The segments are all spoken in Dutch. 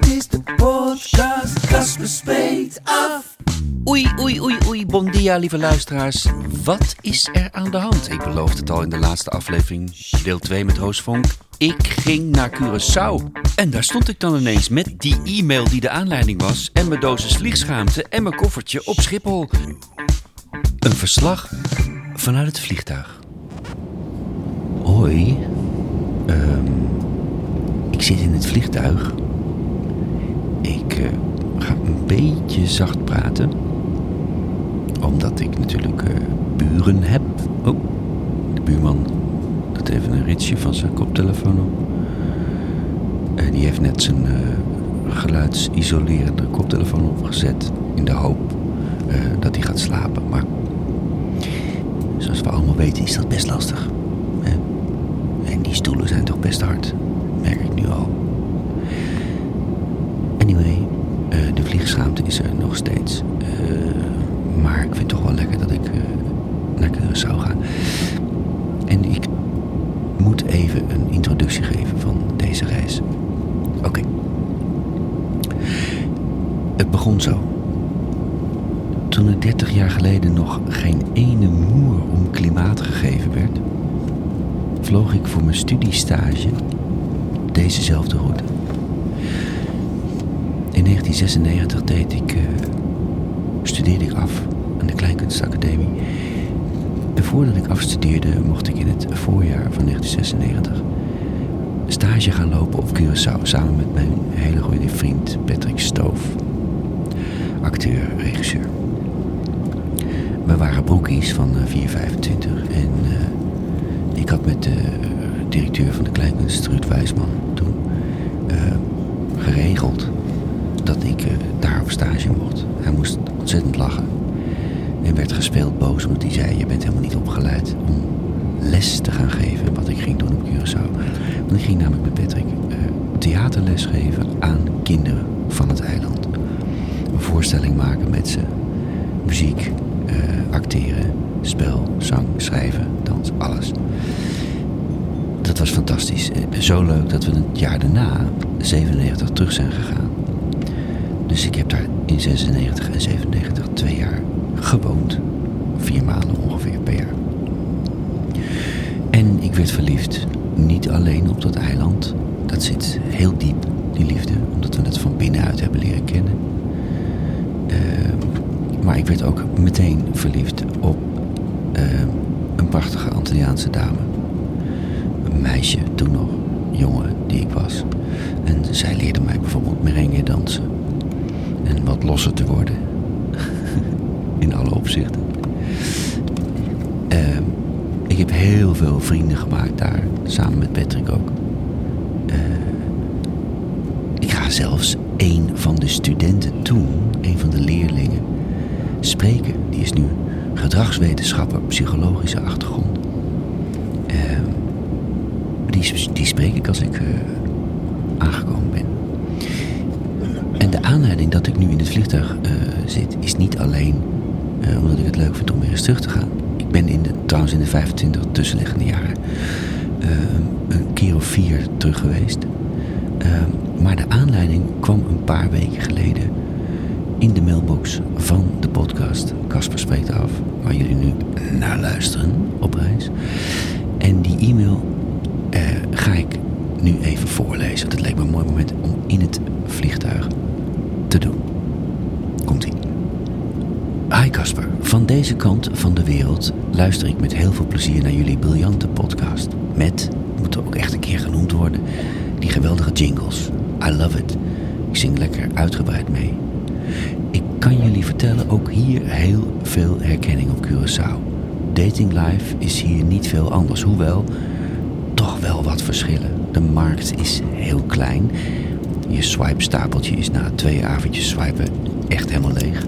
Dit is de podcast, spreekt af. Oei, oei, oei, oei, bon dia, lieve luisteraars. Wat is er aan de hand? Ik beloofde het al in de laatste aflevering, deel 2 met Roos Vonk. Ik ging naar Curaçao. En daar stond ik dan ineens met die e-mail die de aanleiding was... en mijn dosis vliegschaamte en mijn koffertje op Schiphol. Een verslag vanuit het vliegtuig. Hoi. Ehm, ik zit in het vliegtuig. Ik eh, ga een beetje zacht praten. Omdat ik natuurlijk eh, buren heb. Oh, de buurman doet even een ritsje van zijn koptelefoon op. Eh, die heeft net zijn eh, geluidsisolerende koptelefoon opgezet. In de hoop dat hij gaat slapen. Maar zoals we allemaal weten is dat best lastig. Hè? En die stoelen zijn toch best hard. Merk ik nu al. Anyway, eh, de vliegschaamte er nog steeds. Eh, maar ik vind het toch wel lekker dat ik eh, naar Curaçao ga. En ik moet even een introductie geven van deze reis. Oké. Het begon zo. Toen er 30 jaar geleden nog geen ene moer om klimaat gegeven werd, vloog ik voor mijn studiestage dezezelfde route. In 1996 deed ik, eh, studeerde ik af aan de Kleinkunstacademie. En voordat ik afstudeerde mocht ik in het voorjaar van 1996 stage gaan lopen op Curaçao samen met mijn hele goede vriend Patrick Stoof, acteur, regisseur. We waren broekies van eh, 425 en eh, ik had met de directeur van de Kleinkunst, Ruud Wijsman, toen eh, geregeld dat ik eh, daar op stage mocht. Hij moest ontzettend lachen. En werd gespeeld boos omdat hij zei... je bent helemaal niet opgeleid om les te gaan geven... wat ik ging doen op Curaçao. Want ik ging namelijk met Patrick eh, theaterles geven aan kinderen van het eiland. Een voorstelling maken met ze. Muziek, eh, acteren, spel, zang, schrijven, dans, alles. Dat was fantastisch. Eh, Zo leuk dat we het jaar daarna, 97, terug zijn gegaan. Dus ik heb daar in 96 en 97 twee jaar gewoond. Vier maanden ongeveer per jaar. En ik werd verliefd. Niet alleen op dat eiland. Dat zit heel diep, die liefde. Omdat we het van binnenuit hebben leren kennen. Ehm, maar ik werd ook meteen verliefd op ehm, een prachtige Antilliaanse dame. Een meisje toen nog, jongen die ik was. En zij leerde mij bijvoorbeeld merengue dansen. En wat losser te worden. In alle opzichten. Ehm, ik heb heel veel vrienden gemaakt daar. Samen met Patrick ook. Eh, ik ga zelfs een van de studenten toen, een van de leerlingen, spreken. Die is nu gedragswetenschapper, psychologische achtergrond. Ehm, die, die spreek ik als ik eh, aangekomen ben. De aanleiding dat ik nu in het vliegtuig eh, zit, is niet alleen eh, omdat ik het leuk vind om weer eens terug te gaan. Ik ben in de, trouwens in de 25 tussenliggende jaren eh, een keer of vier terug geweest. Eh, maar de aanleiding kwam een paar weken geleden in de mailbox van de podcast Casper Spreekt Af, waar jullie nu naar luisteren op reis. En die e-mail ga ik nu even voorlezen. Want het leek me een mooi moment om in het vliegtuig te doen. Komt-ie. Hi Casper, van deze kant van de wereld luister ik met heel veel plezier naar jullie briljante podcast. Met, moet er ook echt een keer genoemd worden, die geweldige jingles. I love it. Ik zing lekker uitgebreid mee. Ik kan jullie vertellen, ook hier heel veel herkenning op Curaçao. Dating life is hier niet veel anders, hoewel toch wel wat verschillen. De markt is heel klein. Je swipe-stapeltje is na twee avondjes swipen echt helemaal leeg.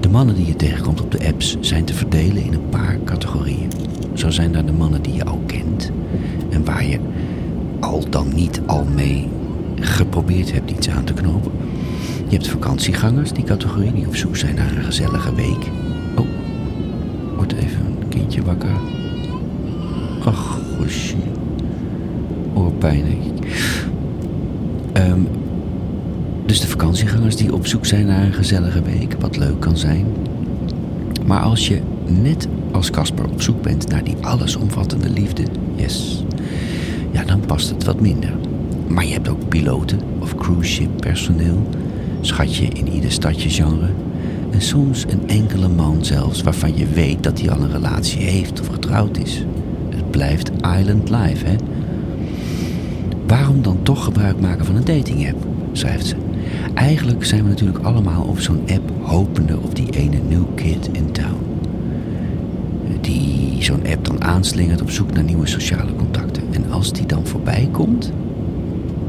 De mannen die je tegenkomt op de apps zijn te verdelen in een paar categorieën. Zo zijn daar de mannen die je al kent en waar je al dan niet al mee geprobeerd hebt iets aan te knopen. Je hebt vakantiegangers, die categorie, die op zoek zijn naar een gezellige week. Oh, wordt even een kindje wakker. Ach, goshie. Oorpijn, denk. Ehm, dus de vakantiegangers die op zoek zijn naar een gezellige week, wat leuk kan zijn. Maar als je net als Casper op zoek bent naar die allesomvattende liefde, yes, ja, dan past het wat minder. Maar je hebt ook piloten of cruise ship personeel, schatje in ieder stadje genre. En soms een enkele man zelfs waarvan je weet dat hij al een relatie heeft of getrouwd is. Het blijft island life, hè? Waarom dan toch gebruik maken van een dating app? schrijft ze. Eigenlijk zijn we natuurlijk allemaal op zo'n app hopende op die ene new kid in town. Die zo'n app dan aanslingert op zoek naar nieuwe sociale contacten. En als die dan voorbij komt,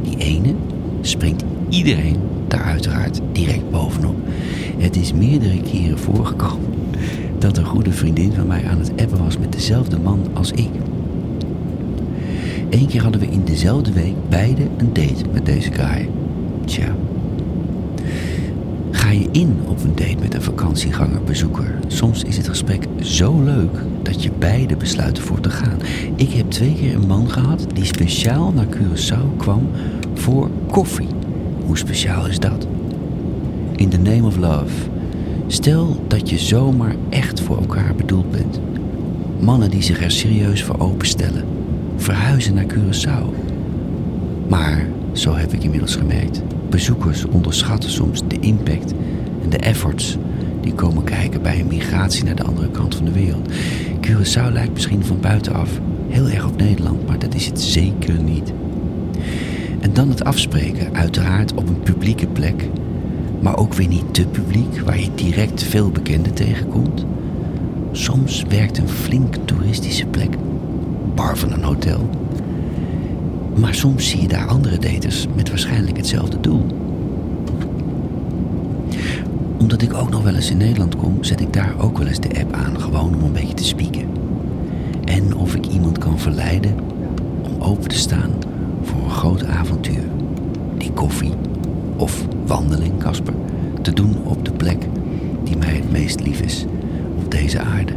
die ene, springt iedereen daar uiteraard direct bovenop. Het is meerdere keren voorgekomen dat een goede vriendin van mij aan het appen was met dezelfde man als ik. Eén keer hadden we in dezelfde week beide een date met deze guy. Tja. Ga je in op een date met een vakantieganger bezoeker? Soms is het gesprek zo leuk dat je beide besluiten voor te gaan. Ik heb twee keer een man gehad die speciaal naar Curaçao kwam voor koffie. Hoe speciaal is dat? In the name of love. Stel dat je zomaar echt voor elkaar bedoeld bent. Mannen die zich er serieus voor openstellen. Verhuizen naar Curaçao. Maar, zo heb ik inmiddels gemerkt, bezoekers onderschatten soms de impact en de efforts die komen kijken bij een migratie naar de andere kant van de wereld. Curaçao lijkt misschien van buitenaf heel erg op Nederland, maar dat is het zeker niet. En dan het afspreken, uiteraard op een publieke plek, maar ook weer niet te publiek, waar je direct veel bekenden tegenkomt. Soms werkt een flink toeristische plek, bar van een hotel. Maar soms zie je daar andere daters met waarschijnlijk hetzelfde doel. Omdat ik ook nog wel eens in Nederland kom, zet ik daar ook wel eens de app aan, gewoon om een beetje te spieken. En of ik iemand kan verleiden om open te staan voor een groot avontuur. Die koffie of wandeling, Casper, te doen op de plek die mij het meest lief is op deze aarde.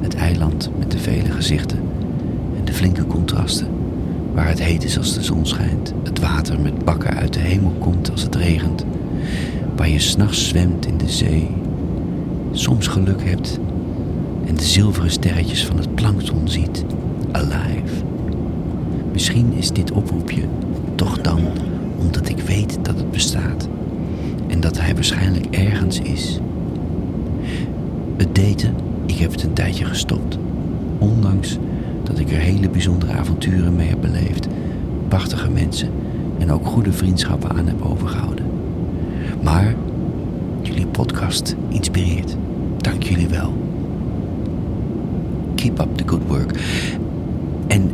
Het eiland met de vele gezichten en de flinke contrasten. Waar het heet is als de zon schijnt, het water met bakken uit de hemel komt als het regent. Waar je s'nachts zwemt in de zee, soms geluk hebt en de zilveren sterretjes van het plankton ziet, alive. Misschien is dit oproepje toch dan omdat ik weet dat het bestaat en dat hij waarschijnlijk ergens is. Het daten, ik heb het een tijdje gestopt, ondanks dat ik er hele bijzondere avonturen mee heb beleefd, prachtige mensen en ook goede vriendschappen aan heb overgehouden. Maar jullie podcast inspireert. Dank jullie wel. Keep up the good work. En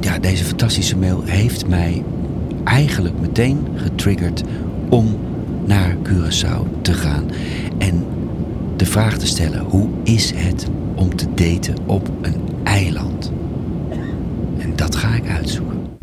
ja, deze fantastische mail heeft mij eigenlijk meteen getriggerd om naar Curaçao te gaan. En de vraag te stellen: hoe is het om te daten op een eiland? Dat ga ik uitzoeken.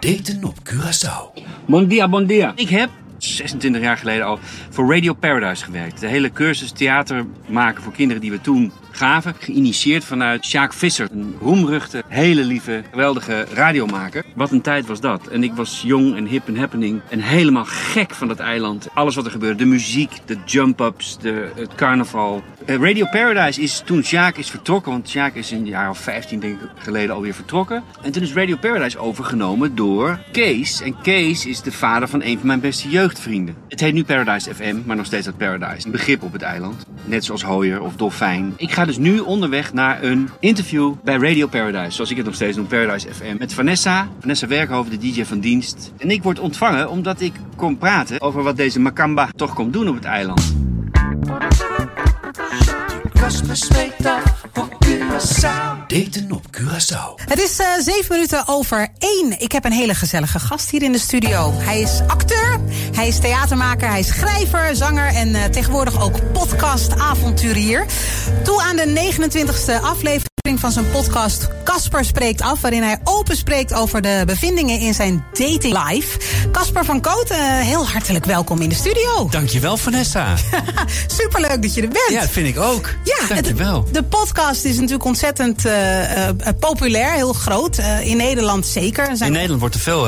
Daten op Curaçao. Bon dia, bon dia. Ik heb 26 jaar geleden al voor Radio Paradise gewerkt. De hele cursus theater maken voor kinderen die we toen gaven. Geïnitieerd vanuit Sjaak Visser. Een roemruchte, hele lieve, geweldige radiomaker. Wat een tijd was dat. En ik was jong en hip en happening. En helemaal gek van dat eiland. Alles wat er gebeurde. De muziek, de jump-ups, de, het carnaval. Eh, Radio Paradise is toen Sjaak is vertrokken. Want Sjaak is een jaar of 15 denk ik geleden alweer vertrokken. En toen is Radio Paradise overgenomen door Kees. En Kees is de vader van een van mijn beste jeugdvrienden. Het heet nu Paradise FM, maar nog steeds het Paradise. Een begrip op het eiland. Net zoals Hooier of Dolfijn. Ik ga dus nu onderweg naar een interview bij Radio Paradise. Zoals ik het nog steeds noem, Paradise FM. Met Vanessa, Vanessa Werkhoven, de DJ van dienst. En ik word ontvangen omdat ik kom praten over wat deze Makamba toch komt doen op het eiland. Casper op Curaçao. Daten op Curaçao. Het is eh, zeven minuten over één. Ik heb een hele gezellige gast hier in de studio. Hij is acteur, hij is theatermaker, hij is schrijver, zanger en eh, tegenwoordig ook podcast-avonturier. Toe aan de 29e aflevering van zijn podcast Casper spreekt af, waarin hij open spreekt over de bevindingen in zijn dating life. Casper van Koot, eh, heel hartelijk welkom in de studio. Dankjewel Vanessa. Superleuk dat je er bent. Ja, dat vind ik ook. Ja, Dankjewel. het- de podcast is natuurlijk ontzettend eh, eh, populair, heel groot. In Nederland zeker. Er zijn In Nederland wordt er veel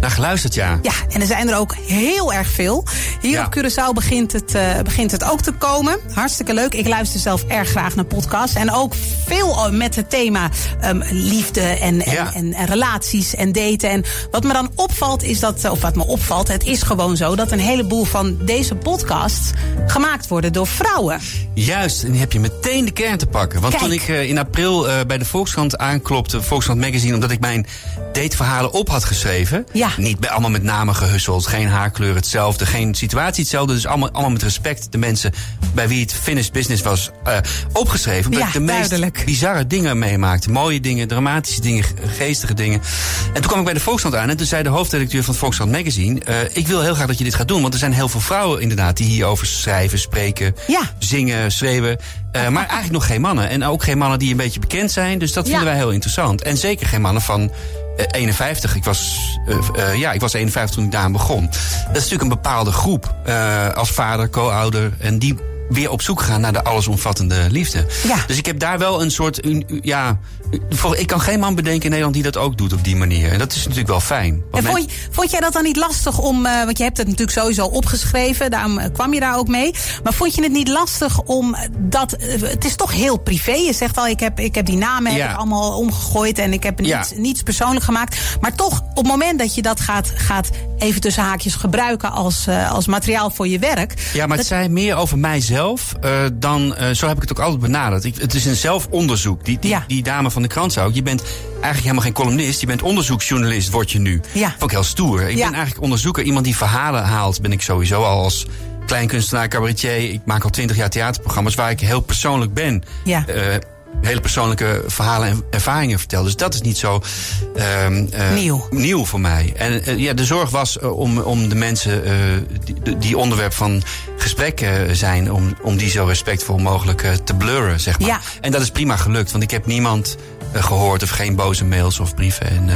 naar geluisterd, ja. Ja, en er zijn er ook heel erg veel. Hier Ja. op Curaçao begint het, begint het ook te komen. Hartstikke leuk. Ik luister zelf erg graag naar podcasts. En ook veel eh, met het thema ehm, liefde en, en, Ja. en, en relaties en daten. En wat me dan opvalt is dat, of wat me opvalt, het is gewoon zo dat een heleboel van deze podcasts gemaakt worden door vrouwen. Juist, en die heb je meteen de kern te pakken. Want Kijk. toen ik eh, in april eh, bij de Volkskrant aanklopte, Volkskrant Magazine, omdat ik mijn dateverhalen op had geschreven. Ja. Niet bij, allemaal met namen gehusseld, geen haarkleur hetzelfde, geen situatie hetzelfde. Dus allemaal, allemaal met respect de mensen bij wie het finished business was eh, opgeschreven. Ja, de meest duidelijk. bizarre dingen meemaakte. Mooie dingen, dramatische dingen, ge- geestige dingen. En toen kwam ik bij de Volkskrant aan en toen zei de hoofdredacteur van het Volkskrant Magazine... eh, ik wil heel graag dat je dit gaat doen, want er zijn heel veel vrouwen inderdaad... die hierover schrijven, spreken, Ja. zingen, schreeuwen. eh, maar eigenlijk nog geen mannen. En ook geen mannen die een beetje bekend zijn. Dus dat vinden Ja. wij heel interessant. En zeker geen mannen van eh, 51. Ik was, eh, eh, ja, ik was 51 toen ik daar begon. Dat is natuurlijk een bepaalde groep. eh, als vader, co-ouder. En die weer op zoek gaan naar de allesomvattende liefde. Ja. Dus ik heb daar wel een soort... ja, ik kan geen man bedenken in Nederland die dat ook doet op die manier. En dat is natuurlijk wel fijn. En vond, je- vond jij dat dan niet lastig om, eh, want je hebt het natuurlijk sowieso opgeschreven, daarom eh, kwam je daar ook mee. Maar vond je het niet lastig om dat, eh, het is toch heel privé. Je zegt al, ik heb, ik heb die namen heb ik allemaal omgegooid en ik heb Ja. niets, niets persoonlijk gemaakt. Maar toch, op het moment dat je dat gaat, gaat even tussen haakjes gebruiken als, als materiaal voor je werk. Ja, maar het zei meer over mijzelf eh, dan. eh, zo heb ik het ook altijd benaderd. Ik, het is een zelfonderzoek. Die, die, Ja. die dame van de krant zei ook. Je bent eigenlijk helemaal geen columnist. Je bent onderzoeksjournalist, word je nu. Ja. Vond ik heel stoer. Ik Ja. ben eigenlijk onderzoeker. Iemand die verhalen haalt, ben ik sowieso al als kleinkunstenaar, cabaretier. Ik maak al twintig jaar theaterprogramma's waar ik heel persoonlijk ben. Ja. Eh, hele persoonlijke verhalen en ervaringen vertel. Dus dat is niet zo ehm, eh, Nieuw. nieuw voor mij. En eh, ja, de zorg was eh, om, om de mensen die, die onderwerp van gesprek eh, zijn, om, om die zo respectvol mogelijk te blurren, zeg maar. Ja. En dat is prima gelukt, want ik heb niemand eh, gehoord of geen boze mails of brieven. En,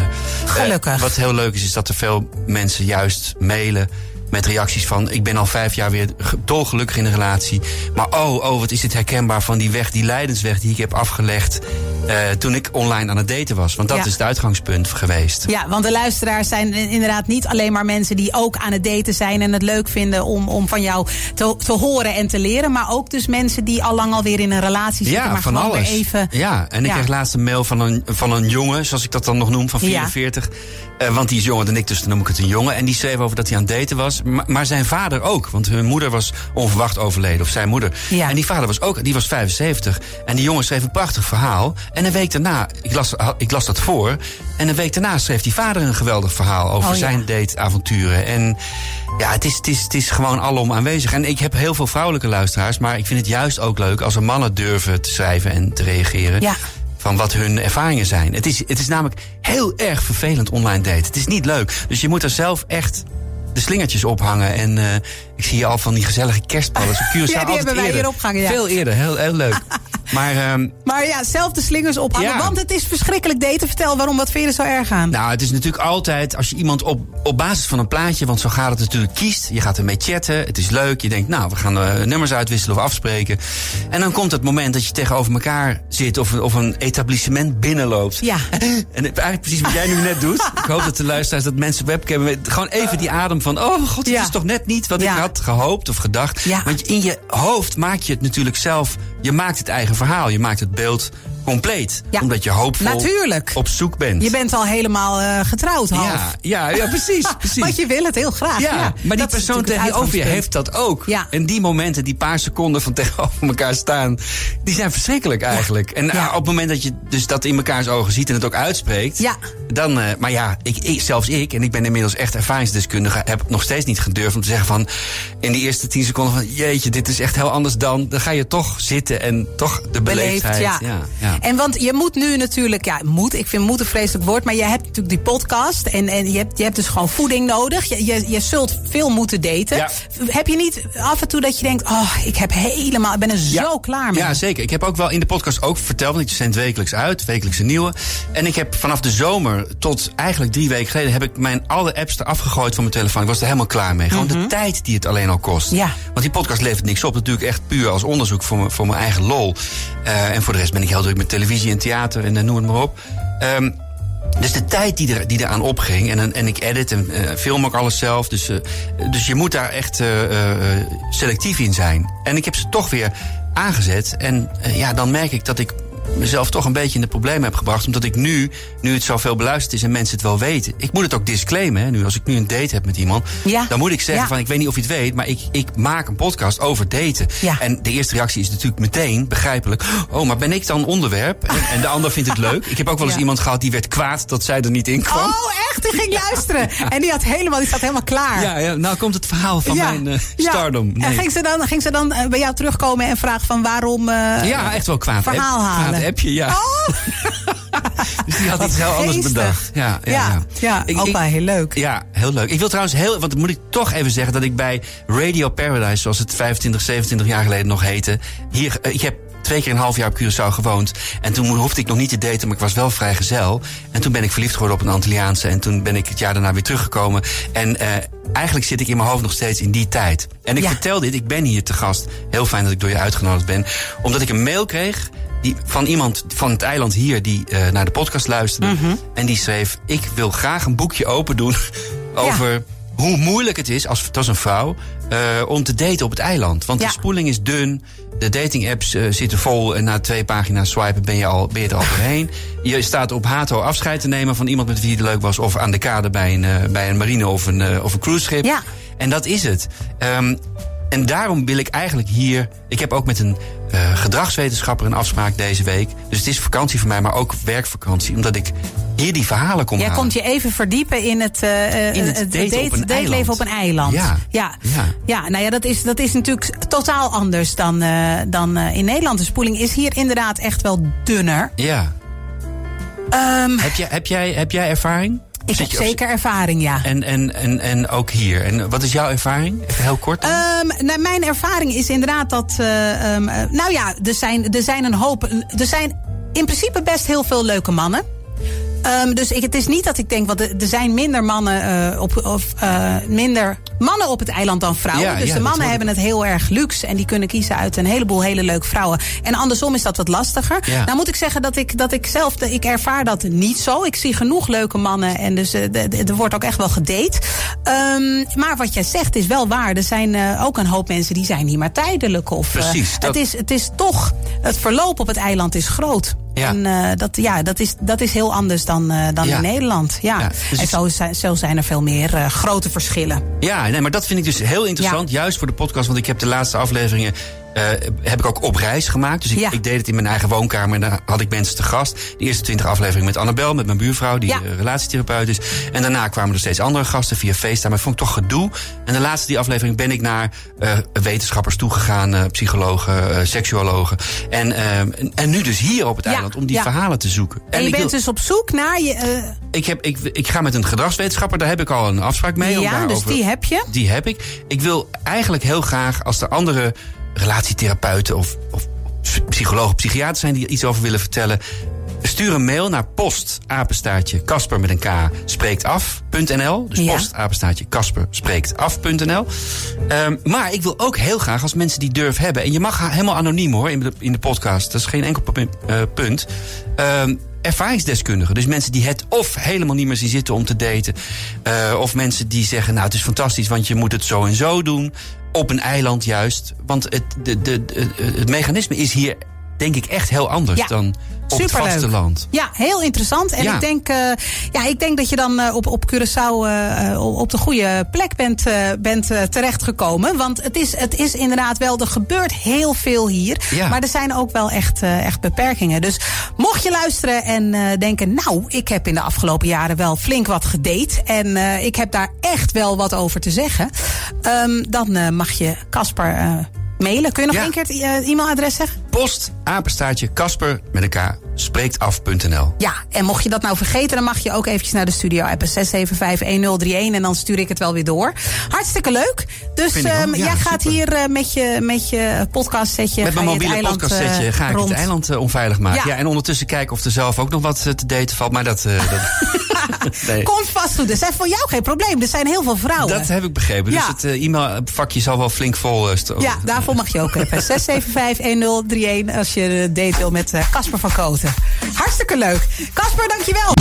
Gelukkig. wat heel leuk is, is dat er veel mensen juist mailen met reacties van... ik ben al vijf jaar weer ge- dolgelukkig in een relatie. Maar oh, oh, wat is dit herkenbaar van die weg, die lijdensweg die ik heb afgelegd... eh, toen ik online aan het daten was. Want dat Ja. is het uitgangspunt geweest. Ja, want de luisteraars zijn inderdaad niet alleen maar mensen die ook aan het daten zijn en het leuk vinden om, om van jou te, te horen en te leren. Maar ook dus mensen die al lang alweer in een relatie zitten, Ja, maar van alles. weer even. Ja, en ik Ja. kreeg laatst een mail van een, van een jongen, zoals ik dat dan nog noem, van Ja. 44. Eh, want die is jonger dan ik, dus dan noem ik het een jongen. En die schreef over dat hij aan het daten was. Maar, maar zijn vader ook, want hun moeder was onverwacht overleden, of zijn moeder. Ja. En die vader was ook, die was 75. En die jongen schreef een prachtig verhaal. En een week daarna, ik las, ik las dat voor. En een week daarna schreef die vader een geweldig verhaal over Oh, ja. zijn dateavonturen. En ja, het is, het, is, het is gewoon alom aanwezig. En ik heb heel veel vrouwelijke luisteraars, maar ik vind het juist ook leuk als er mannen durven te schrijven en te reageren. Ja. Van wat hun ervaringen zijn. Het is, het is namelijk heel erg vervelend online daten. Het is niet leuk. Dus je moet er zelf echt de slingertjes ophangen. En eh, ik zie al van die gezellige kerstballen. Curaçao Ja, die hebben wij eerder. hier opgehangen, ja. Veel eerder, heel, heel leuk. maar ehm, Maar ja, zelf de slingers ophangen, Ja. want het is verschrikkelijk daten. Vertel waarom, wat vind je er zo erg aan? Nou, het is natuurlijk altijd als je iemand op, op basis van een plaatje, want zo gaat het natuurlijk, kiest. Je gaat ermee chatten, het is leuk. Je denkt, nou, we gaan eh, nummers uitwisselen of afspreken. En dan komt het moment dat je tegenover elkaar zit of, of een etablissement binnenloopt. Ja. En eigenlijk precies wat jij nu net doet. Ik hoop dat de luisteraars, dat mensen webcam, gewoon even die adem van, oh god, het Ja. is toch net niet wat Ja. ik had gehoopt of gedacht. Ja. Want in je hoofd maak je het natuurlijk zelf, je maakt het eigen verhaal. Je maakt het beeld compleet. Ja. Omdat je hoopvol Natuurlijk. op zoek bent. Je bent al helemaal eh, getrouwd, half. ja, ja, ja, precies. precies. Want je wil het heel graag. Ja, Ja, maar die persoon tegenover je heeft dat ook. Ja. En die momenten, die paar seconden van tegenover elkaar staan, die zijn verschrikkelijk eigenlijk. En eh, op het moment dat je dus dat in mekaars ogen ziet en het ook uitspreekt, Ja. dan, eh, maar ja, ik, ik, zelfs ik, en ik ben inmiddels echt ervaringsdeskundige, heb nog steeds niet gedurfd om te zeggen van in die eerste tien seconden van jeetje, dit is echt heel anders dan. Dan ga je toch zitten en toch de beleefdheid. ja. ja. En want je moet nu natuurlijk, ja, moet, ik vind moet een vreselijk woord, maar je hebt natuurlijk die podcast en, en je, hebt, je hebt dus gewoon voeding nodig. Je, je, je zult veel moeten daten. Ja. Heb je niet af en toe dat je denkt, oh, ik heb helemaal, ik ben er zo klaar mee. Ja, zeker. Ik heb ook wel in de podcast ook verteld, want ik zend wekelijks uit, wekelijks een nieuwe. En ik heb vanaf de zomer tot eigenlijk drie weken geleden heb ik mijn alle apps eraf gegooid van mijn telefoon. Ik was er helemaal klaar mee. Gewoon de tijd die het alleen al kost. Ja. Want die podcast levert niks op. Natuurlijk echt puur als onderzoek voor, me, voor mijn eigen lol. Eh, en voor de rest ben ik heel druk met televisie en theater en eh, noem het maar op. Ehm, dus de tijd die, er, die eraan opging, en, en ik edit en eh, film ook alles zelf. Dus, dus je moet daar echt selectief in zijn. En ik heb ze toch weer aangezet. En ja, dan merk ik dat ik mezelf toch een beetje in de problemen heb gebracht. Omdat ik nu, nu het zoveel beluisterd is en mensen het wel weten. Ik moet het ook disclaimen. Hè, nu, als ik nu een date heb met iemand, Ja. dan moet ik zeggen Ja. van ik weet niet of je het weet, maar ik, ik maak een podcast over daten. Ja. En de eerste reactie is natuurlijk meteen, begrijpelijk. Oh, maar ben ik dan onderwerp? En, en de ander vindt het leuk. Ik heb ook wel eens iemand gehad die werd kwaad dat zij er niet in kwam. Oh, echt? Die ging luisteren. En die, had helemaal, die zat helemaal klaar. Ja, ja, nou komt het verhaal van mijn eh, stardom. En ging ze dan, ging ze dan eh, bij jou terugkomen en vragen van waarom... eh, ja, echt wel kwaad. verhaal halen. Kwaad appje, ja. Oh, dus die had wat iets heel anders bedacht. Ja, ja, ja, ja. heel leuk. Ja, heel leuk. Ik wil trouwens heel, want moet ik toch even zeggen dat ik bij Radio Paradise, zoals het 25, 27 jaar geleden nog heette, hier, eh, ik heb twee keer een half jaar op Curaçao gewoond. En toen hoefde ik nog niet te daten, maar ik was wel vrijgezel. En toen ben ik verliefd geworden op een Antilliaanse. En toen ben ik het jaar daarna weer teruggekomen. En eh, eigenlijk zit ik in mijn hoofd nog steeds in die tijd. En ik Ja. vertel dit, ik ben hier te gast. Heel fijn dat ik door je uitgenodigd ben. Omdat ik een mail kreeg die, van iemand van het eiland hier die eh, naar de podcast luisterde. Mhm. En die schreef: Ik wil graag een boekje open doen over hoe moeilijk het is, als het was een vrouw, eh, om te daten op het eiland. Want Ja. de spoeling is dun, de dating apps eh, zitten vol en na twee pagina's swipen ben je, al, ben je er al doorheen. Je staat op Hato afscheid te nemen van iemand met wie het leuk was, of aan de kade bij een, bij een marine of een, of een cruiseschip. Ja. En dat is het. Ehm, en daarom wil ik eigenlijk hier. Ik heb ook met een eh, gedragswetenschapper een afspraak deze week. Dus het is vakantie voor mij, maar ook werkvakantie. Omdat ik hier die verhalen kom Jij halen. komt je even verdiepen in het, eh, In het daten op een dateleven op een eiland. Ja. Ja. Ja. Ja, nou ja, dat is, dat is natuurlijk totaal anders dan, dan in Nederland. De spoeling is hier inderdaad echt wel dunner. Ja. Ehm, Heb, jij, heb, jij, heb jij ervaring? Ik heb zeker ervaring, ja. En, en, en, en ook hier. En wat is jouw ervaring? Even heel kort. Ehm, nou, mijn ervaring is inderdaad dat. eh, ehm, eh, nou ja, er zijn, er zijn een hoop. Er zijn in principe best heel veel leuke mannen. Ehm, dus ik, het is niet dat ik denk, want er zijn minder mannen, eh, op, of, eh, minder mannen op het eiland dan vrouwen. Ja, dus ja, de mannen hebben het heel erg luxe en die kunnen kiezen uit een heleboel hele leuke vrouwen. En andersom is dat wat lastiger. Ja. Nou moet ik zeggen dat ik, dat ik zelf, ik ervaar dat niet zo. Ik zie genoeg leuke mannen en dus eh, er wordt ook echt wel gedate. Ehm, maar wat jij zegt is wel waar. Er zijn ook een hoop mensen die zijn hier maar tijdelijk. Of, Precies, dat- het, is, het is toch, het verloop op het eiland is groot. Ja. En eh, dat, ja, dat, is, dat is heel anders dan, eh, dan Ja. in Nederland. Ja. Ja, dus en ik- zo zijn, zo zijn er veel meer eh, grote verschillen. Ja, nee, maar dat vind ik dus heel interessant. Juist voor de podcast. Want ik heb de laatste afleveringen. Eh, heb ik ook op reis gemaakt. Dus ik, Ja. ik deed het in mijn eigen woonkamer. En daar had ik mensen te gast. De eerste twintig afleveringen met Annabel, met mijn buurvrouw, die Ja. eh, relatietherapeut is. En daarna kwamen er steeds andere gasten via FaceTime. Maar vond ik toch gedoe. En de laatste die aflevering ben ik naar eh, wetenschappers toegegaan. psychologen, seksuologen. En, en, en nu dus hier op het Ja, eiland om die ja. verhalen te zoeken. En, je bent wil- dus op zoek naar je. ik, heb, ik, ik ga met een gedragswetenschapper, daar heb ik al een afspraak mee. om ja, dus die heb je. die heb ik. Ik wil eigenlijk heel graag, als er andere relatietherapeuten of, of psychologen, psychiaters zijn die er iets over willen vertellen. Stuur een mail naar post, apenstaartje, Kasper met een K, spreekt af.nl. Dus Ja. post, apenstaartje, Kasper, spreekt af.nl. Ehm, maar ik wil ook heel graag als mensen die durf hebben. En je mag helemaal anoniem hoor, in de, in de podcast. Dat is geen enkel eh, punt. Ehm, ervaringsdeskundigen. Dus mensen die het of helemaal niet meer zien zitten om te daten. eh, of mensen die zeggen, nou het is fantastisch, want je moet het zo en zo doen. Op een eiland juist. Want het, de, de, de- het mechanisme is hier denk ik echt heel anders Ja, dan op het superleuk. vasteland. Ja, heel interessant. En Ja. ik, denk, eh, ja, ik denk dat je dan eh, op, op Curaçao eh, op de goede plek bent, bent terechtgekomen. Want het is, het is inderdaad wel, er gebeurt heel veel hier. Ja. Maar er zijn ook wel echt, echt beperkingen. Dus mocht je luisteren en denken... nou, ik heb in de afgelopen jaren wel flink wat gedate... en ik heb daar echt wel wat over te zeggen... ehm, dan mag je Casper mailen. Kun je nog Ja. één keer het eh, e-mailadres zeggen? Post, apenstaartje, Kasper met elkaar, spreektaf.nl. Ja, en mocht je dat nou vergeten, dan mag je ook eventjes naar de studio appen 6751031 en dan stuur ik het wel weer door. Hartstikke leuk. Dus ehm, ja, jij gaat super. hier eh, met je, met je podcast setje. Met mijn het mobiele eiland, podcastsetje eh, ga ik rond. het eiland eh, onveilig maken. Ja. Ja. en ondertussen kijken of er zelf ook nog wat te daten valt. Maar dat, dat, nee. Komt vast goed. Dat is voor jou geen probleem. Er zijn heel veel vrouwen. dat heb ik begrepen. Dus Ja. het eh, e-mailvakje zal wel flink vol staan. Ja, daarvoor mag je ook appen. 6751031 als je date wil met Casper van Koten. Hartstikke leuk. Casper, dankjewel.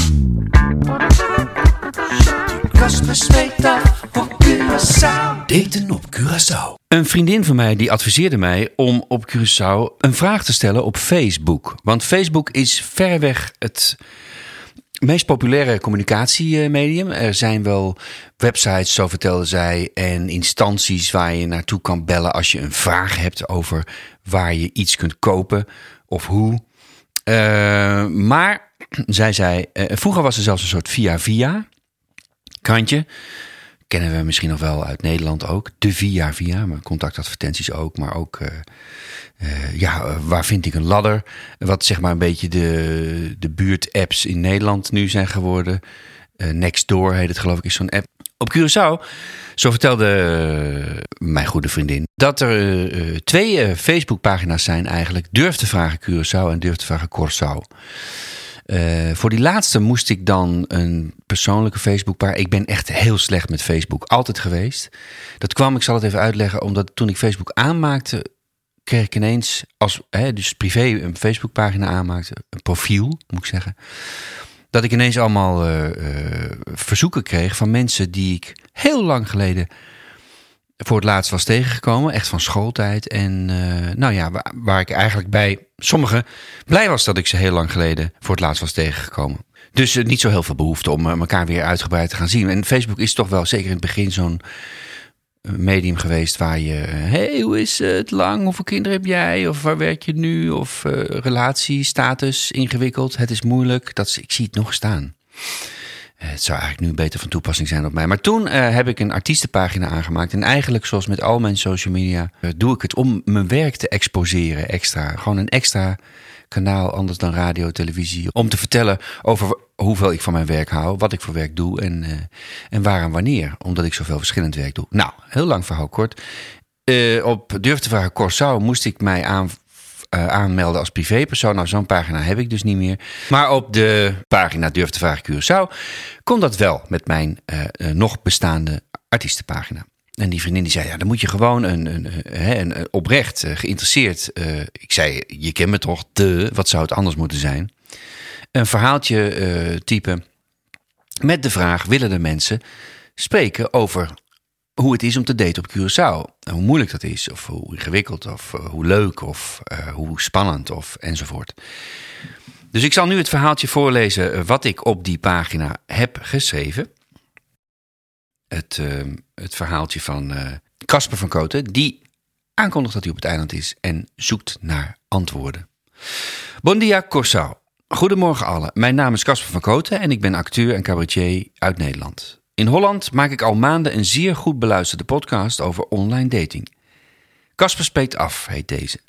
Kasper spreekt af op Curaçao. Daten op Curaçao. Een vriendin van mij die adviseerde mij om op Curaçao een vraag te stellen op Facebook. Want Facebook is verreweg het meest populaire communicatiemedium. Er zijn wel websites, zo vertelde zij, en instanties waar je naartoe kan bellen als je een vraag hebt over waar je iets kunt kopen of hoe. Eh, maar, zij zei, eh, vroeger was er zelfs een soort via-via krantje. Kennen we misschien nog wel uit Nederland ook. De Via Via, maar contactadvertenties ook. Maar ook, eh, ja, waar vind ik een ladder? Wat zeg maar een beetje de, de buurt-apps in Nederland nu zijn geworden. Nextdoor heet het geloof ik, is zo'n app. Op Curaçao, zo vertelde eh, mijn goede vriendin... dat er eh, twee Facebookpagina's zijn eigenlijk. Durf te vragen Curaçao en Durf te vragen Curaçao. Voor die laatste moest ik dan een persoonlijke Facebookpagina. Ik ben echt heel slecht met Facebook, altijd geweest. Dat kwam, ik zal het even uitleggen, omdat toen ik Facebook aanmaakte, kreeg ik ineens, als hè, dus privé een Facebookpagina aanmaakte, een profiel moet ik zeggen, dat ik ineens allemaal eh, eh, verzoeken kreeg van mensen die ik heel lang geleden voor het laatst was tegengekomen, echt van schooltijd. En eh, nou ja, waar, waar ik eigenlijk bij sommigen blij was dat ik ze heel lang geleden voor het laatst was tegengekomen. Dus niet zo heel veel behoefte om elkaar weer uitgebreid te gaan zien. En Facebook is toch wel zeker in het begin zo'n medium geweest waar je, hey, hoe is het lang? Hoeveel kinderen heb jij? Of waar werk je nu? Of eh, relatie, status, ingewikkeld, het is moeilijk. Dat ik zie het nog staan. Eh, Het zou eigenlijk nu beter van toepassing zijn op mij. Maar toen eh, heb ik een artiestenpagina aangemaakt. En eigenlijk, zoals met al mijn social media, doe ik het om mijn werk te exposeren extra. Gewoon een extra kanaal, anders dan radio, televisie. Om te vertellen over hoeveel ik van mijn werk hou, wat ik voor werk doe en, eh, en waar en wanneer. Omdat ik zoveel verschillend werk doe. Nou, heel lang verhaal kort. Eh, op Durf te vragen Corsau moest ik mij aan, eh, aanmelden als privépersoon. Nou, zo'n pagina heb ik dus niet meer. Maar op de pagina Durf te vragen Curaçao kon dat wel met mijn nog bestaande artiestenpagina. En die vriendin die zei, ja, dan moet je gewoon een, een, oprecht eh, geïnteresseerd... eh, ik zei, je kent me toch, de, wat zou het anders moeten zijn? Een verhaaltje eh, typen met de vraag, willen de mensen spreken over hoe het is om te daten op Curaçao. En Hoe moeilijk dat is, of hoe ingewikkeld, of hoe leuk, of hoe spannend, of enzovoort. Dus ik zal nu het verhaaltje voorlezen wat ik op die pagina heb geschreven. Het, eh, het verhaaltje van eh, Casper van Koten, die aankondigt dat hij op het eiland is en zoekt naar antwoorden. Bon dia, Curaçao. Goedemorgen allen. Mijn naam is Casper van Koten en ik ben acteur en cabaretier uit Nederland. In Holland maak ik al maanden een zeer goed beluisterde podcast over online dating. Casper spreekt af, heet deze.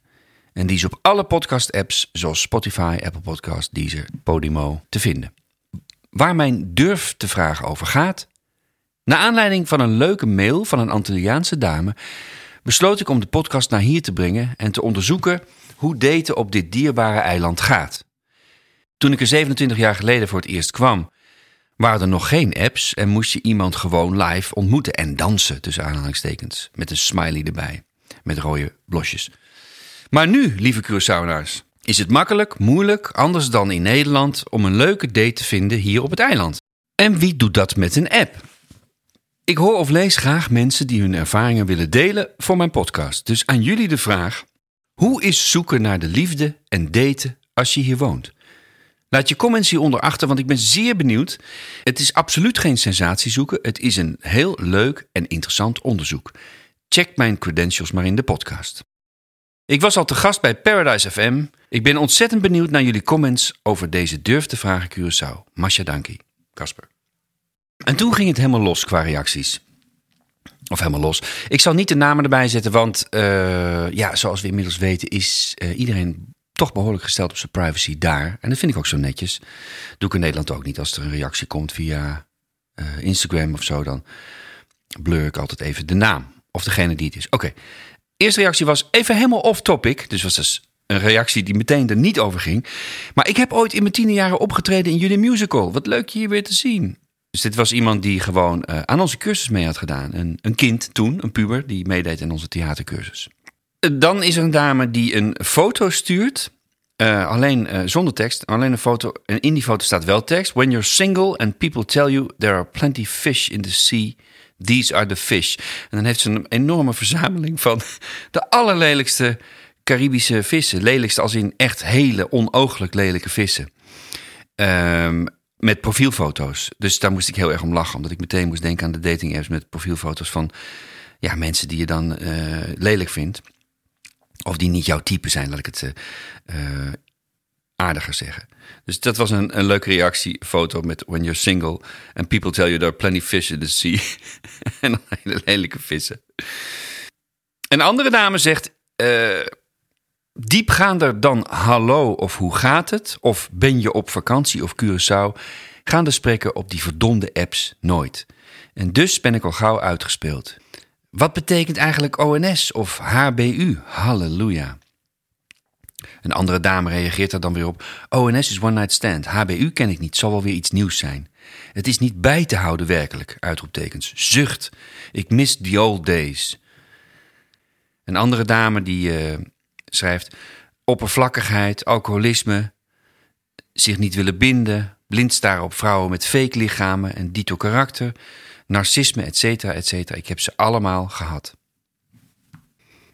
En die is op alle podcast-apps zoals Spotify, Apple Podcast, Deezer, Podimo te vinden. Waar mijn durf te vragen over gaat? Naar aanleiding van een leuke mail van een Antilliaanse dame besloot ik om de podcast naar hier te brengen en te onderzoeken hoe daten op dit dierbare eiland gaat. Toen ik er 27 jaar geleden voor het eerst kwam, waren er nog geen apps en moest je iemand gewoon live ontmoeten en dansen, tussen aanhalingstekens, met een smiley erbij, met rode blosjes. Maar nu, lieve Curaçaonaars, is het makkelijk, moeilijk, anders dan in Nederland, om een leuke date te vinden hier op het eiland. En wie doet dat met een app? Ik hoor of lees graag mensen die hun ervaringen willen delen voor mijn podcast. Dus aan jullie de vraag: Hoe is zoeken naar de liefde en daten als je hier woont? Laat je comments hieronder achter, want ik ben zeer benieuwd. Het is absoluut geen sensatie zoeken. Het is een heel leuk en interessant onderzoek. Check mijn credentials maar in de podcast. Ik was al te gast bij Paradise FM. Ik ben ontzettend benieuwd naar jullie comments over deze durf te vragen Curaçao. Masha Danki, Kasper. En toen ging het helemaal los qua reacties. Of helemaal los. Ik zal niet de namen erbij zetten, want eh, ja, zoals we inmiddels weten is eh, iedereen toch behoorlijk gesteld op zijn privacy daar. En dat vind ik ook zo netjes. Doe ik in Nederland ook niet. Als er een reactie komt via eh, Instagram of zo, dan blur ik altijd even de naam. Of degene die het is. Oké. Eerste reactie was even helemaal off topic. Dus was dus een reactie die meteen er niet over ging. Maar ik heb ooit in mijn tiende jaren opgetreden in jullie musical. Wat leuk je hier weer te zien. Dus dit was iemand die gewoon uh, aan onze cursus mee had gedaan. Een, een kind toen, een puber, die meedeed aan onze theatercursus. Dan is er een dame die een foto stuurt. Uh, alleen zonder tekst, alleen een foto. En in die foto staat wel tekst. When you're single and people tell you there are plenty fish in the sea, these are the fish. En dan heeft ze een enorme verzameling van de allerlelijkste Caribische vissen. Lelijkste als in echt hele onooglijk lelijke vissen. Um, met profielfoto's. Dus daar moest ik heel erg om lachen. Omdat ik meteen moest denken aan de dating apps met profielfoto's van ja, mensen die je dan uh, lelijk vindt. Of die niet jouw type zijn, laat ik het uh, aardiger zeggen. Dus dat was een, een leuke reactiefoto met When you're single and people tell you there are plenty fish in the sea. en hele lelijke vissen. Een andere dame zegt... diepgaander dan hallo of hoe gaat het? Of ben je op vakantie of Curaçao? Gaan de spreken op die verdomde apps nooit. En dus ben ik al gauw uitgespeeld. Wat betekent eigenlijk ONS of HBU? Halleluja. Een andere dame reageert er dan weer op. ONS is one night stand. HBU ken ik niet, zal wel weer iets nieuws zijn. Het is niet bij te houden werkelijk, uitroeptekens. Zucht. Ik mis the old days. Een andere dame die uh, schrijft: oppervlakkigheid, alcoholisme, zich niet willen binden, blind staren op vrouwen met fake lichamen en dito karakter, narcisme, etc. etc. Ik heb ze allemaal gehad.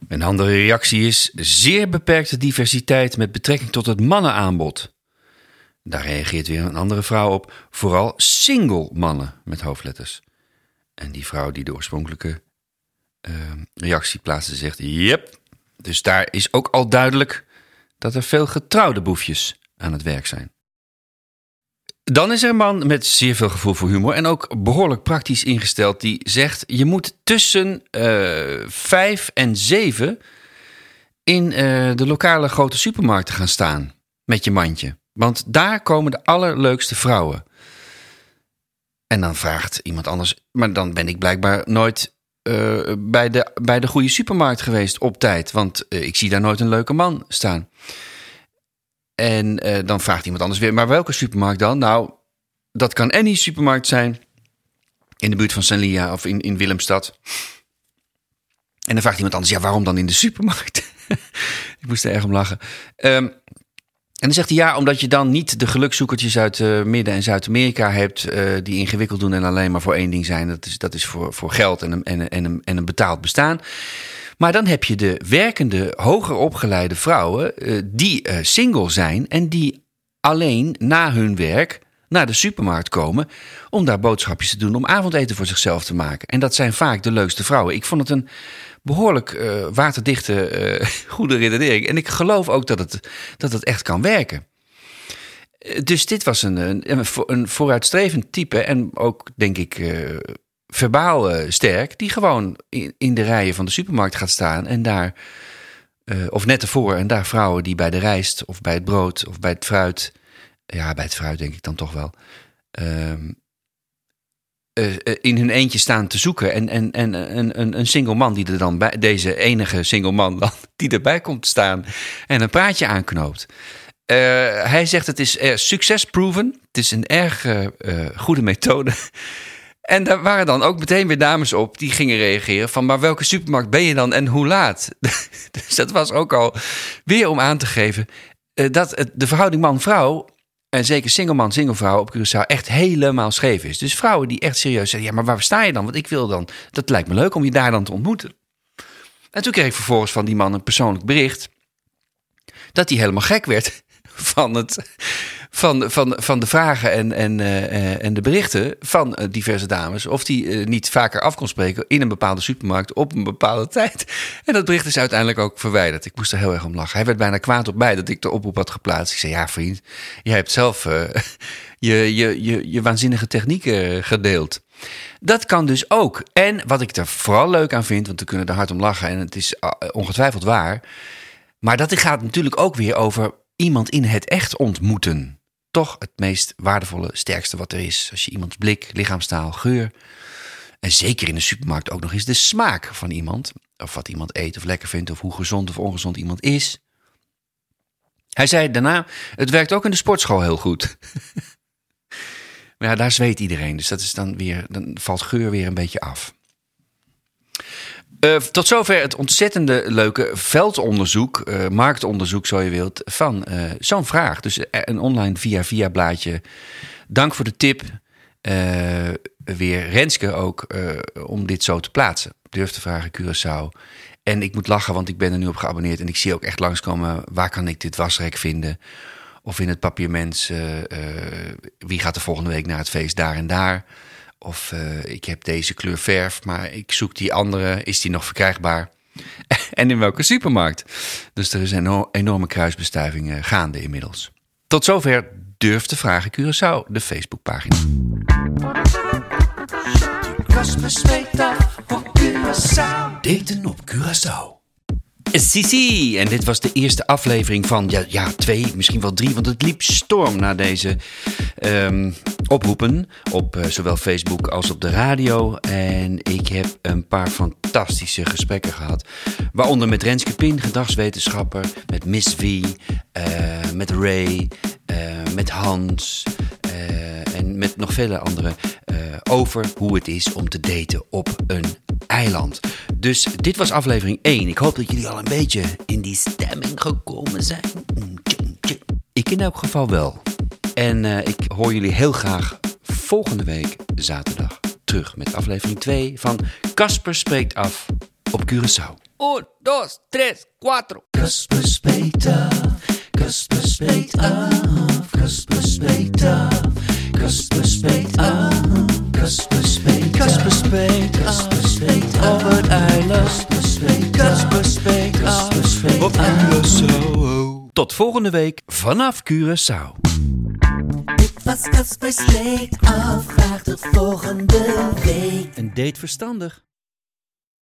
Een andere reactie is zeer beperkte diversiteit met betrekking tot het mannenaanbod. Daar reageert weer een andere vrouw op, vooral single mannen met hoofdletters. En die vrouw die de oorspronkelijke uh, reactie plaatste zegt: Yep, dus daar is ook al duidelijk dat er veel getrouwde boefjes aan het werk zijn. Dan is er een man met zeer veel gevoel voor humor en ook behoorlijk praktisch ingesteld die zegt: je moet tussen uh, vijf en zeven in uh, de lokale grote supermarkten gaan staan met je mandje. Want daar komen de allerleukste vrouwen. En dan vraagt iemand anders, maar dan ben ik blijkbaar nooit uh, bij, de, bij de goede supermarkt geweest op tijd. Want uh, ik zie daar nooit een leuke man staan. En uh, dan vraagt iemand anders weer, maar welke supermarkt dan? Nou, dat kan any supermarkt zijn. In de buurt van Sanlia of in, in Willemstad. En dan vraagt iemand anders, ja, waarom dan in de supermarkt? ik moest er erg om lachen. Um, en dan zegt hij ja, omdat je dan niet de gelukzoekertjes uit uh, Midden- en Zuid-Amerika hebt. Uh, die ingewikkeld doen en alleen maar voor één ding zijn. Dat is, dat is voor, voor geld en een, en, en, en een betaald bestaan. Maar dan heb je de werkende, hoger opgeleide vrouwen. Uh, die single zijn en die alleen na hun werk naar de supermarkt komen. om daar boodschapjes te doen. om avondeten voor zichzelf te maken. En dat zijn vaak de leukste vrouwen. Ik vond het een behoorlijk uh, waterdichte, uh, goede redenering. En ik geloof ook dat het, dat het echt kan werken. Dus dit was een, een, een vooruitstrevend type en ook, denk ik, verbaal sterk, die gewoon in, in, de rijen van de supermarkt gaat staan en daar, of net ervoor, en daar vrouwen die bij de rijst of bij het brood of bij het fruit, ja, bij het fruit denk ik dan toch wel, ehm, uh, in hun eentje staan te zoeken. En, en, en een, een, een single man die er dan bij, deze enige single man dan, die erbij komt staan en een praatje aanknoopt. Uh, hij zegt het is succesproven. Het is een erg goede methode. En daar waren dan ook meteen weer dames op die gingen reageren van... maar welke supermarkt ben je dan en hoe laat? dus dat was ook al weer om aan te geven... dat de verhouding man-vrouw en zeker single vrouw op Curaçao echt helemaal scheef is. Dus vrouwen die echt serieus zeggen, ja, maar waar sta je dan? Want ik wil dan, dat lijkt me leuk om je daar dan te ontmoeten. En toen kreeg ik vervolgens van die man een persoonlijk bericht. dat hij helemaal gek werd van, het, van, van, van de vragen en, en, eh, eh, en de berichten van eh, diverse dames. Of die niet vaker af kon spreken in een bepaalde supermarkt op een bepaalde tijd. En dat bericht is uiteindelijk ook verwijderd. Ik moest er heel erg om lachen. Hij werd bijna kwaad op mij dat ik de oproep had geplaatst. Ik zei, ja vriend, jij hebt zelf je, je, je, je waanzinnige technieken gedeeld. Dat kan dus ook. En wat ik er vooral leuk aan vind, want we kunnen er hard om lachen en het is ongetwijfeld waar. Maar dat gaat natuurlijk ook weer over iemand in het echt ontmoeten. Toch het meest waardevolle, sterkste wat er is. Als je iemands blik, lichaamstaal, geur. En zeker in de supermarkt ook nog eens de smaak van iemand. Of wat iemand eet of lekker vindt, of hoe gezond of ongezond iemand is. Hij zei daarna: Het werkt ook in de sportschool heel goed. maar ja, daar zweet iedereen. Dus dat is dan weer, dan valt geur weer een beetje af. Eh, tot zover het ontzettende leuke veldonderzoek, eh, marktonderzoek zo je wilt, van eh, zo'n vraag. Dus een online via-via blaadje. Dank voor de tip. Weer Renske ook om dit zo te plaatsen. Durf te vragen Curaçao. En ik moet lachen, want ik ben er nu op geabonneerd en ik zie ook echt langskomen. Waar kan ik dit wasrek vinden? Of in het papiermens, wie gaat er volgende week naar het feest daar en daar? Of eh, ik heb deze kleur verf, maar ik zoek die andere. Is die nog verkrijgbaar? en in welke supermarkt? Dus er is een eno- enorme kruisbestuiving eh, gaande inmiddels. Tot zover Durf te vragen Curaçao, de Facebookpagina. Op Curaçao. Daten op Curaçao. Sisi, en dit was de eerste aflevering van, ja, ja, twee, misschien wel drie, want het liep storm na deze ehm, oproepen op eh, zowel Facebook als op de radio. En ik heb een paar fantastische gesprekken gehad, waaronder met Renske Pin, gedragswetenschapper, met Miss V, eh, met Ray, eh, met Hans en met nog vele anderen over hoe het is om te daten op een eiland. Dus dit was aflevering 1. Ik hoop dat jullie al een beetje in die stemming gekomen zijn. Mm. Ik in elk geval wel. En eh, ik hoor jullie heel graag volgende week zaterdag terug met aflevering 2 van Casper spreekt af op Curaçao. 1, 2, 3, 4. Kasper spreekt af. Kasper spreekt af. Kasper spreekt af. Kasper spreekt af. Kasper spreekt. Kasper spreekt. Kasper spreekt af. Op het eiland. Kasper spreekt af. Kasper spreekt af. Kasper spreekt Op af. Curaçao. Tot volgende week vanaf Curaçao. Dit was Kasper spreekt af. Graag tot volgende week. Een date verstandig.